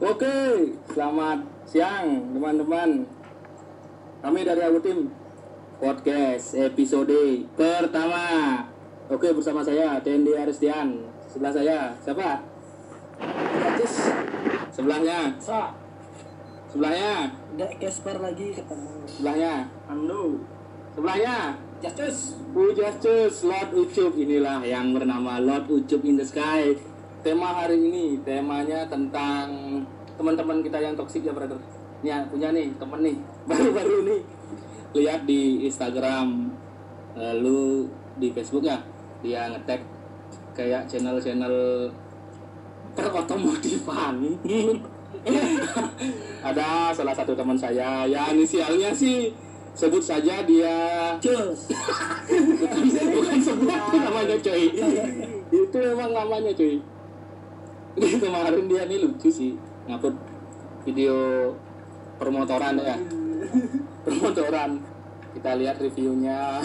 Oke, selamat siang teman-teman. Kami dari Aku Tim Podcast episode pertama. Oke, bersama saya Dendi Aristian. Sebelah saya siapa? Gratis. Sebelahnya, Sa. sebelahnya, Dek Casper lagi ketemu. sebelahnya, Anu. sebelahnya. Justus. Ujastus, Lord Ucup inilah yang bernama Lord Ucup in the Sky. Tema hari ini temanya tentang teman-teman kita yang toksik ya brother. Nih punya nih temen nih baru-baru nih lihat di Instagram lalu di Facebook ya dia ngetek kayak channel-channel perotomotifan. Ada salah satu teman saya ya inisialnya sih sebut saja dia Cus. bukan bukan sebut namanya coy itu memang namanya ini kemarin dia nih lucu sih ngupload video permotoran ya. Permotoran. Kita lihat reviewnya.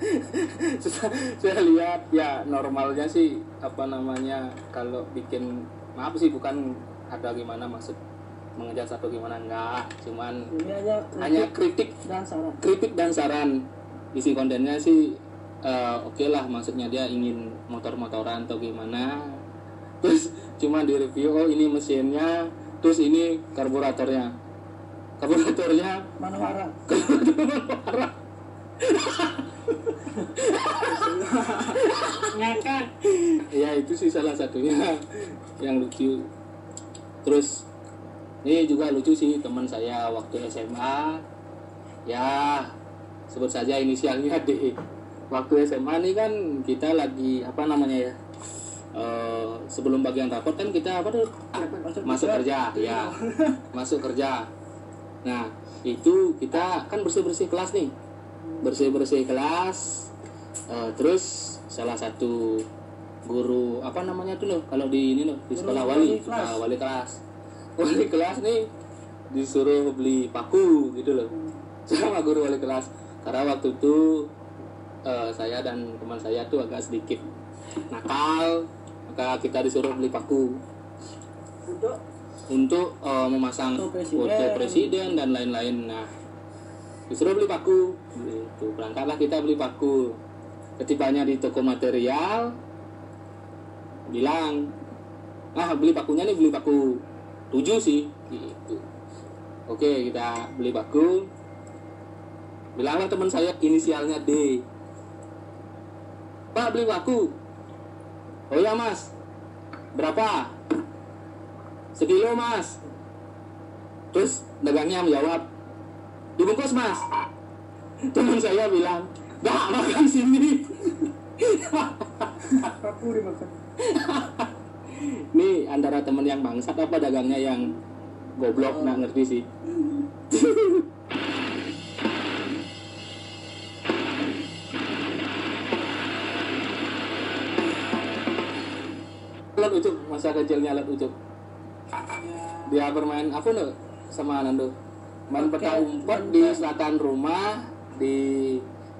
Saya- lihat ya normalnya sih apa namanya kalau bikin maaf sih bukan ada gimana maksud mengejar satu gimana enggak. Cuman Ini hanya hanya kritik dan saran. kritik dan saran. Isi kontennya sih eh, oke lah maksudnya dia ingin motor-motoran atau gimana. Terus cuma di review oh ini mesinnya terus ini karburatornya. Karburatornya Manwara. parah Ngakak. ya itu sih salah satunya yang lucu. Terus ini juga lucu sih teman saya waktu SMA ya sebut saja inisialnya D. Waktu SMA nih kan kita lagi apa namanya ya eh, sebelum bagian raport kan kita apa tuh? Masuk kerja. ya masuk kerja. Nah itu kita kan bersih bersih kelas nih. Bersih bersih kelas Eh, terus salah satu guru apa namanya tuh loh kalau di ini loh di sekolah wali wali kelas. Nah, wali kelas. Wali kelas nih disuruh beli paku gitu loh sama guru wali kelas. Karena waktu itu eh, saya dan teman saya tuh agak sedikit nakal maka kita disuruh beli paku Untuk untuk eh, memasang Foto presiden. foto presiden dan lain-lain. Nah, disuruh beli paku. Gitu. Berangkatlah kita beli paku. Ketibanya di toko material, bilang, ah beli pakunya nih beli paku tujuh sih. Gitu. Oke kita beli paku. Bilanglah teman saya inisialnya D. Pak beli paku. Oh ya mas. Berapa? sekilo mas. Terus dagangnya menjawab dibungkus mas. Teman saya bilang gak makan sini. Nih antara temen yang bangsat apa dagangnya yang goblok? Nggak ngerti sih Alat ucup, masa kecilnya alat ucup Dia bermain apa lo? Sama Nando. Main Oke, peta umpet di selatan rumah Di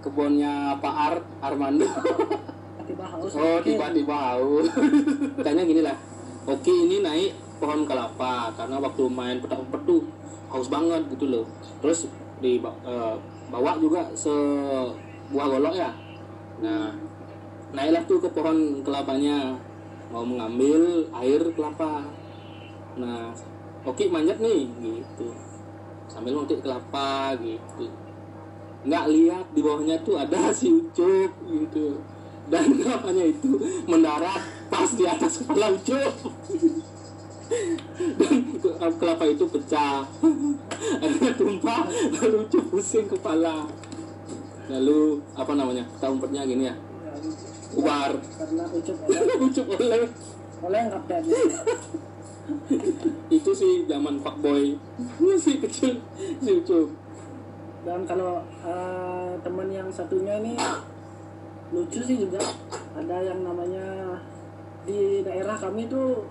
kebunnya Pak Ar Armando. Tiba haus. Oh tiba-tiba haus. Tanya gini lah Oki ini naik pohon kelapa Karena waktu main peta umpet tuh haus banget gitu loh. Terus di eh, bawa juga sebuah golok ya. Nah naiklah tuh ke pohon kelapanya Mau mengambil air kelapa. Nah Oki manjat nih gitu. Sambil memetik kelapa gitu. Nggak lihat di bawahnya tuh ada si ucup gitu. Dan kelapanya itu mendarat pas di atas kepala ucup. Dan ke- kelapa itu pecah. Akhirnya tumpah lalu ucup pusing kepala. Lalu apa namanya kita umpetnya gini ya ubar Karena ucup ucup oleh. Oleh kapten. itu sih zaman fuckboy masih kecil. Si ucup. Dan kalau eh, teman yang satunya ini lucu sih juga. Ada yang namanya di daerah kami tuh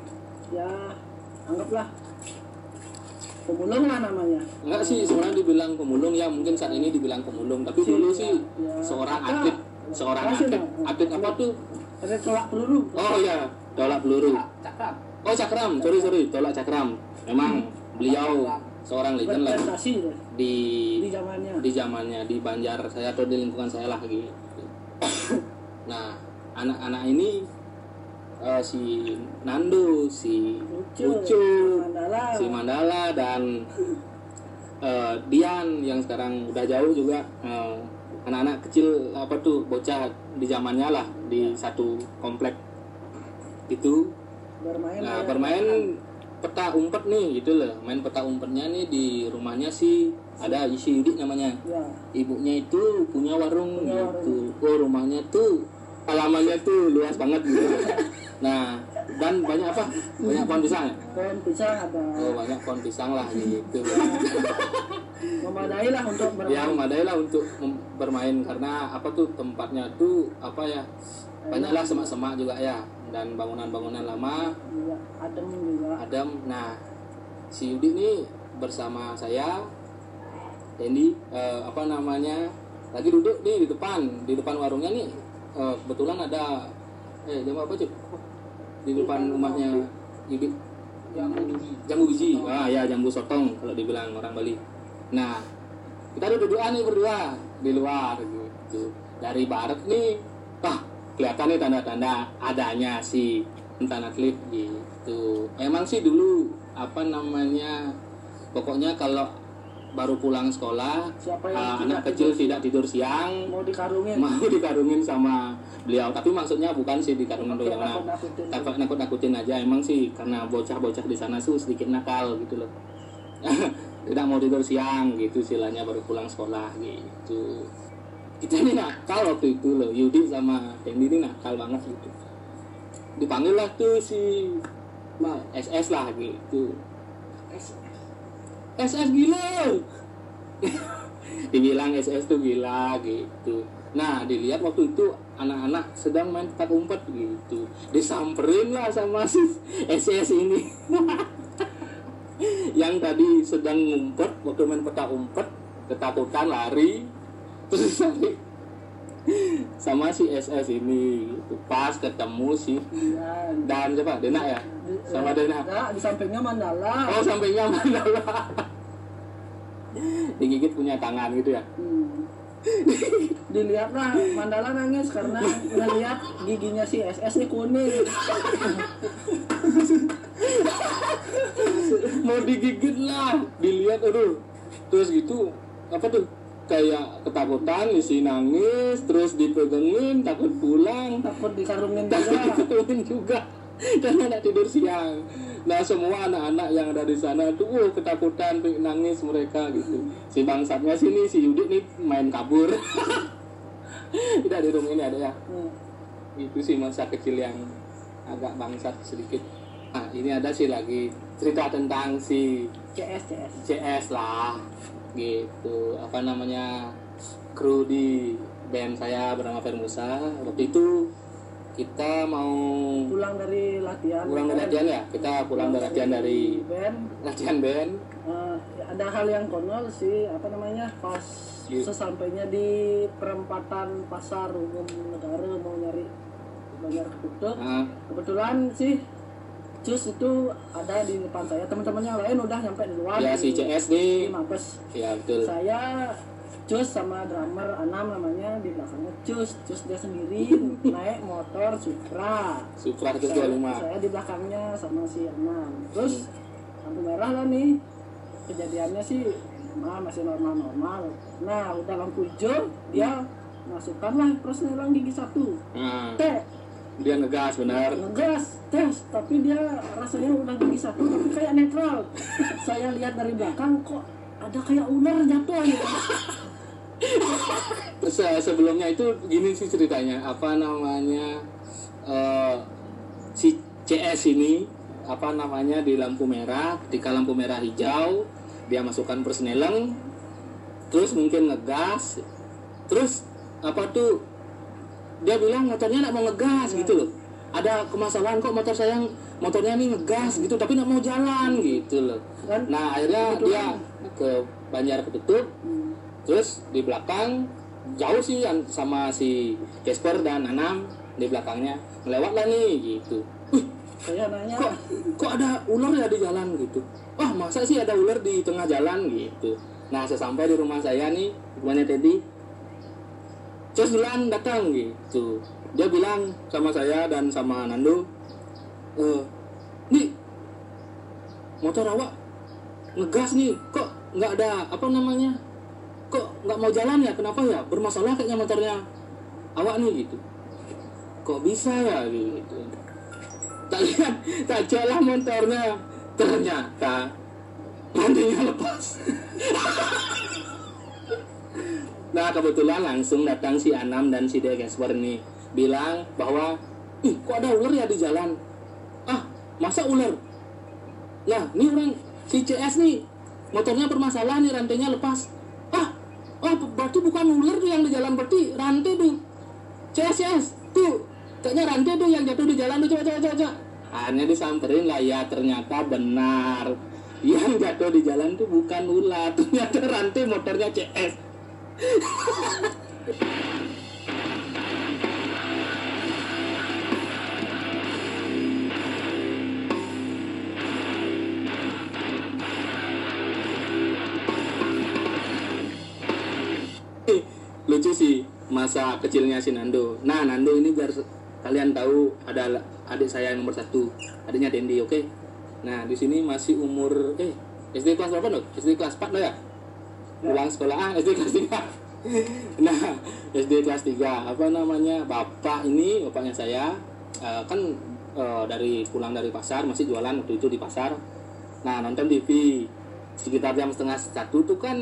ya anggaplah pemulung lah namanya. Enggak sih, sebenarnya dibilang pemulung ya mungkin saat ini dibilang pemulung, tapi dulu sih Ya, seorang atlet, seorang atlet, atlet apa? Tuh? Tolak peluru. Oh iya, tolak peluru. Oh cakram. Sorry sorry. Tolak cakram. Memang beliau seorang legend lah. Di di zamannya. di zamannya di Banjar saya atau di lingkungan saya lah gitu. Nah, anak-anak ini eh, si Nando, si Mandala. si Mandala dan eh, Dian yang sekarang udah jauh juga eh, anak-anak kecil apa tuh bocah di zamannya lah di satu komplek itu. Bermain nah ya. bermain peta umpet nih gitu loh. Main peta umpetnya nih di rumahnya si ada si Yudi namanya. Ya. Ibunya itu punya warung Punya gitu. oh rumahnya tuh halamannya tuh luas banget gitu. Nah dan banyak apa? Banyak pohon pisang ya? pohon pisang ada. Oh banyak pohon pisang lah gitu. Memadai lah untuk bermain. Ya memadai lah untuk bermain. Karena apa tuh tempatnya tuh apa ya banyaklah semak-semak juga ya. Dan bangunan-bangunan lama. Juga adem juga. Adam nah si Yudi ini bersama saya Dendi eh, apa namanya lagi duduk nih di depan di depan warungnya nih. Eh, kebetulan ada eh jam apa cuk di depan rumahnya Yudi jambu biji. Ah ya jambu sotong kalau dibilang orang Bali. Nah kita duduk dudukan nih berdua. Di luar gitu. Dari barat nih ah kelihatan nih tanda-tanda adanya si Intan Atlet gitu. Emang sih dulu apa namanya pokoknya kalau baru pulang sekolah. Siapa yang ah, tidak anak kecil tidur tidak tidur siang. Mau dikarungin? Mau dikarungin sama beliau. Tapi maksudnya bukan sih dikarungin yang mana nakut-nakutin. takut nakut nakutin aja. Emang sih karena bocah-bocah di sana tuh sedikit nakal gitu loh. Tidak mau tidur siang gitu silanya baru pulang sekolah gitu. Kita ini nakal waktu itu loh. Yudi sama Dendi ini nakal banget gitu. Dipanggil lah tuh si nah, SS lah gitu. SS gila. Dibilang SS tuh gila gitu. Nah dilihat waktu itu anak-anak sedang main petak umpet gitu. Disamperin lah sama si SS ini. Yang tadi sedang ngumpet waktu main petak umpet ketakutan lari. Terus lari sama si SS ini gitu. pas ketemu si Iya. dan siapa? Dena ya? Di- sama Dena enggak, di sampingnya Mandala. Oh sampingnya Mandala digigit punya tangan gitu ya Hmm. Dilihatlah Mandala nangis karena ngelihat giginya si SS ini kuning. mau digigit lah dilihat aduh terus gitu apa tuh kayak ketakutan isi nangis terus dipegangin takut pulang Takut dikarungin takut juga. dikeluarin juga karena anak tidur siang. Nah semua anak-anak yang ada di sana tuh uh, ketakutan nangis mereka gitu. Si bangsatnya sini si Yudi nih main kabur. Tidak di rumah ini ada ya. Hmm. itu sih masa kecil yang agak bangsat sedikit. Nah ini ada sih lagi cerita tentang si CS CS. CS lah gitu. Apa namanya kru di band saya bernama Fermusa. Waktu itu kita mau Pulang dari latihan. pulang dari latihan ya? Kita pulang dari latihan dari band. latihan band. Eh, ada hal yang konyol sih apa namanya pas Iya. sesampainya di perempatan pasar umum negara mau nyari bayar ketutup nah, kebetulan sih Cus itu ada di depan saya. Teman-teman yang lain udah nyampe di luar ya si di- CS di. Nih Mabes. Ya betul. Saya Cus sama drummer Anam namanya di belakangnya. Cus Cus dia sendiri naik motor Supra. Supra saya, 125 saya di belakangnya sama si Anam. Terus lampu merah lah nih. Kejadiannya sih nah, masih normal-normal. Nah udah lampu hijau dia masukkanlah persnelang gigi satu. Nah, teh dia ngegas benar. Ngegas tes. Tapi dia rasanya udah gigi satu tapi kayak netral. Saya lihat dari belakang kok ada kayak ular jatuh gitu Se- sebelumnya itu gini sih ceritanya. Apa namanya eh, si CS ini apa namanya di lampu merah ketika lampu merah hijau dia masukkan persneleng terus mungkin ngegas terus apa tuh dia bilang motornya nggak mau ngegas gitu loh. Ada kemasalan kok motor saya motornya ini ngegas gitu tapi nggak mau jalan gitu loh. Kan nah akhirnya dia ke Banjar ketutup hmm, Terus di belakang jauh sih sama si Casper dan Anam di belakangnya. Melewat lah nih gitu. Wih, saya nanya. kok kok ada ular ya di jalan gitu? Wah masa sih ada ular di tengah jalan gitu? Nah sesampai di rumah saya nih rumahnya Teddy. Duluan datang gitu. Dia bilang sama saya dan sama Nando eh nih motor awak ngegas nih. Kok nggak ada apa namanya kok nggak mau jalan ya? Kenapa ya? Bermasalah kayaknya motornya. Awak nih gitu. Kok bisa ya? Gitu. Tak lihat tak jalan motornya. Ternyata rantingnya lepas. Nah kebetulan langsung datang si Anam dan si Degesper nih. Bilang bahwa ih kok ada ular ya di jalan? Ah masa ular? Lah ini orang si CS nih. Motornya bermasalah nih rantainya lepas berarti bukan ular tuh yang di jalan berarti rantai tuh. CS CS tuh. Kayaknya rantai tuh yang jatuh di jalan tuh coba coba coba, akhirnya disamperin lah ya ternyata benar. Yang jatuh di jalan tuh bukan ular ternyata rantai motornya CS masa kecilnya si Nando. Nah Nando ini biar kalian tahu ada adik saya yang nomor satu, adiknya Dendi, oke? Nah di sini masih umur eh SD kelas berapa dong? SD kelas 4 lo ya? Pulang sekolah ah SD kelas 3 Nah SD kelas 3 apa namanya bapak ini bapaknya saya eh, kan eh, dari pulang dari pasar masih jualan waktu itu di pasar. Nah nonton TV sekitar jam setengah satu tuh kan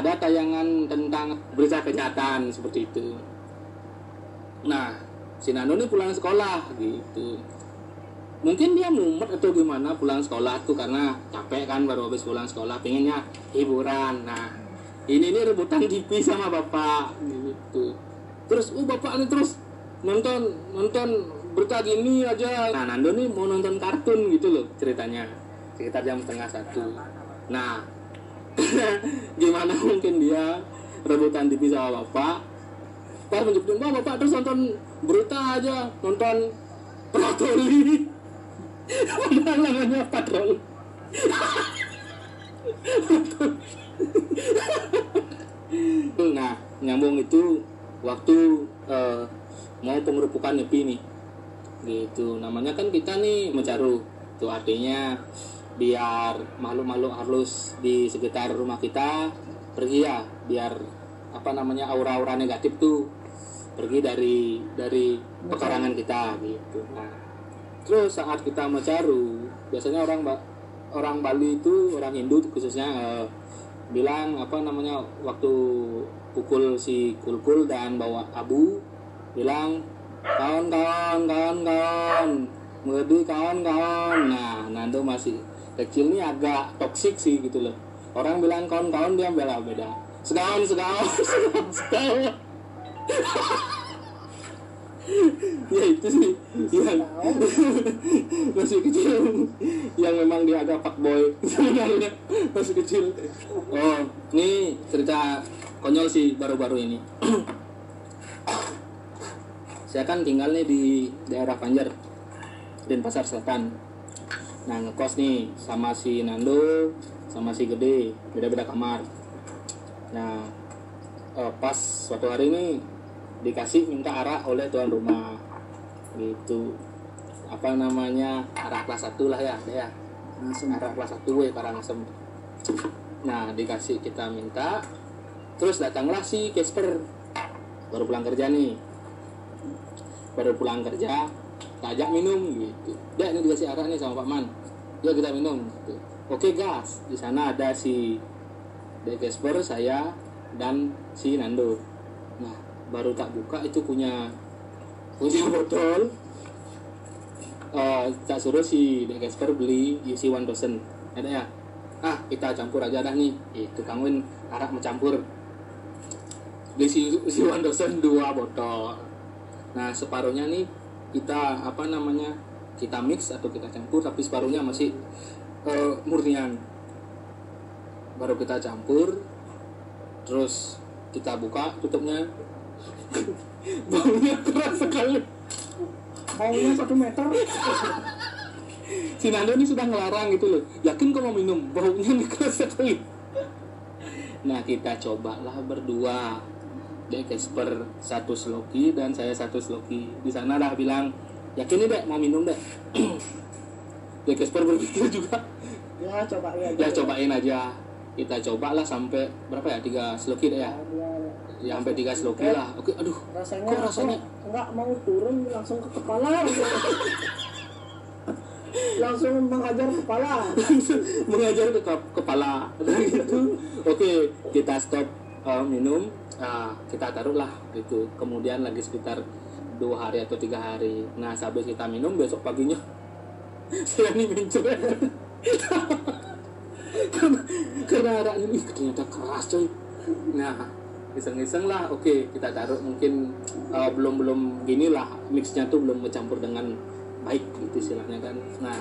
ada tayangan tentang berita kejahatan seperti itu. Nah, si Nando ini pulang sekolah gitu. Mungkin dia mumet atau gimana pulang sekolah tuh karena capek kan baru habis pulang sekolah, pengennya hiburan. Nah, ini ini rebutan TV sama bapak gitu. Terus, uh bapak ini terus nonton nonton berita gini aja. Nah, Nando nih mau nonton kartun gitu loh ceritanya. Sekitar jam setengah satu. Nah, gimana mungkin dia rebutan TV sama bapak pas menjemput wah bapak terus nonton berita aja nonton patroli. Mana namanya patroli. Nah nyambung itu waktu eh, mau pengerupukan nyepi nih. Gitu namanya kan kita nih mencaru itu artinya biar makhluk-makhluk halus di sekitar rumah kita pergi ya biar apa namanya aura-aura negatif tuh pergi dari dari pekarangan kita gitu. Nah terus saat kita mencaru biasanya orang orang Bali itu orang Hindu khususnya eh, bilang apa namanya waktu pukul si kulkul dan bawa abu bilang kawan kawan kawan kawan Medi kawan kawan nah Nando masih kecil nih agak toksik sih gitu loh. Orang bilang kawan kawan dia bela beda. Sekawan sekawan sekawan ya itu sih. Yang masih kecil. Yang memang dia agak pak boy sebenarnya. Masih kecil. Oh ini cerita konyol sih baru-baru ini. Saya kan tinggal nih di daerah Panjer dan Pasar Selatan nah ngekos nih sama si Nando sama si Gede beda-beda kamar. Nah eh, pas suatu hari ini dikasih minta arak oleh tuan rumah gitu. Apa namanya? Arak kelas satu lah ya ya langsung. Arak kelas satu weh Karangasem nah dikasih kita minta terus datanglah si Casper. Baru pulang kerja nih. Baru pulang kerja ajak minum gitu. Dia ini dikasih arak nih sama Pak Man. Ya kita minum gitu. oke gas. Di sana ada si Dek saya dan si Nando. Nah baru tak buka itu punya punya botol. Eh, tak suruh si Dek beli isi one dozen. Ada ya? Ah kita campur aja dah nih. Itu kangwin arak mencampur beli si, si one dozen dua botol. Nah separuhnya nih kita apa namanya kita mix atau kita campur tapi separuhnya masih eh, murnian. Baru kita campur terus kita buka tutupnya. Baunya keras sekali. Baunya satu meter. Si Nando ini sudah ngelarang gitu loh. Yakin kau mau minum? Baunya keras sekali. Nah kita cobalah berdua Dek Casper satu sloki dan saya satu sloki. Di sana dah bilang yakin nih dek? Mau minum dek? Dek Casper berpikir juga ya coba ya ya cobain aja. Kita cobalah sampai berapa ya? Tiga sloki deh ya? Ya sampai tiga sloki lah. Oke aduh rasanya Kok rasanya? nggak mau turun langsung ke kepala. Langsung menghajar kepala. Mengajar ke kep- kepala. Udah gitu. Oke kita stop uh, minum Nah, kita taruhlah gitu. Kemudian lagi sekitar dua hari atau tiga hari. Nah sehabis kita minum besok paginya saya ini mencret karena karena araknya ih ternyata keras coy. Nah iseng-iseng lah. Oke kita taruh mungkin uh, belum belum gini lah. Mixnya tuh belum bercampur dengan baik gitu istilahnya kan. Nah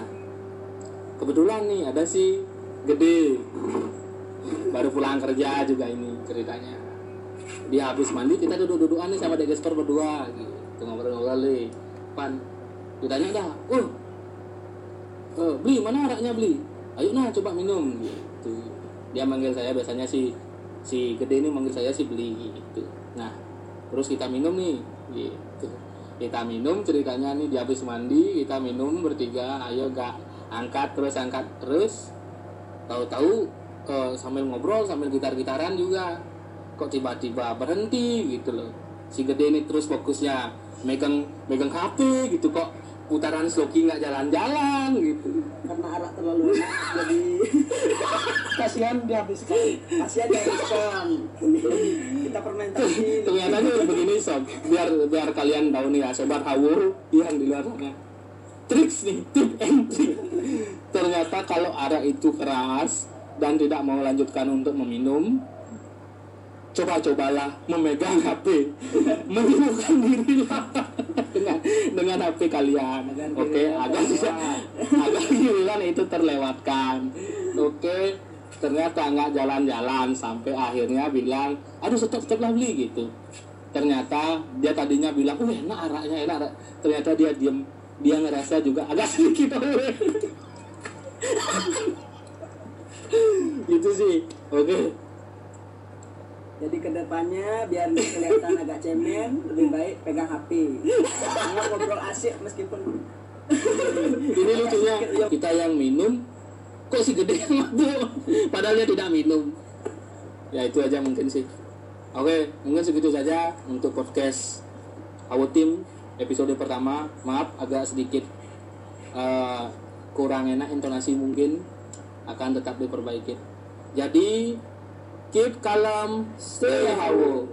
kebetulan nih ada si gede baru pulang kerja juga ini ceritanya. Dia habis mandi kita duduk-dudukan nih sama Dek Gesper berdua gitu. Ngobrol-ngobrol nih pan ditanya dah uh eh, beli mana araknya beli ayo nah coba minum gitu. Dia manggil saya biasanya si si gede ini manggil saya si beli gitu. Nah terus kita minum nih gitu. Kita minum ceritanya nih dia habis mandi kita minum bertiga ayo gak angkat terus angkat terus tahu-tahu eh, sambil ngobrol sambil gitar-gitaran juga. Kok tiba-tiba berhenti gitu loh. Si gede ini terus fokusnya megang megang HP gitu kok. Putaran sloki nggak jalan-jalan gitu. Karena arak terlalu enak jadi kasihan dihabiskan kasihan dihabiskan kita fermentasi ternyata nih begini sob. Biar biar kalian tahu nih ya sobat hawu yang di luar sana. Triks nih tip and trick. Ternyata kalau arak itu keras dan tidak mau lanjutkan untuk meminum coba-cobalah memegang HP menyibukkan diri dengan dengan HP kalian. Oke giliran agar tidak agar giliran itu terlewatkan. Oke ternyata nggak jalan-jalan sampai akhirnya bilang aduh stop stop lah beli gitu. Ternyata dia tadinya bilang uh enak araknya enak arak." ternyata dia diem. Dia ngerasa juga agak sedikit gitu sih. Oke. Jadi ke depannya biar kelihatan agak cemen lebih baik pegang HP karena ngobrol asik meskipun. Ini lucunya kita yang minum kok si gede yang mabuk padahal dia tidak minum. Ya itu aja mungkin sih. Oke mungkin segitu saja untuk podcast Awo Team episode pertama. Maaf agak sedikit eh, kurang enak intonasi mungkin akan tetap diperbaiki. Jadi keep calm stay hawo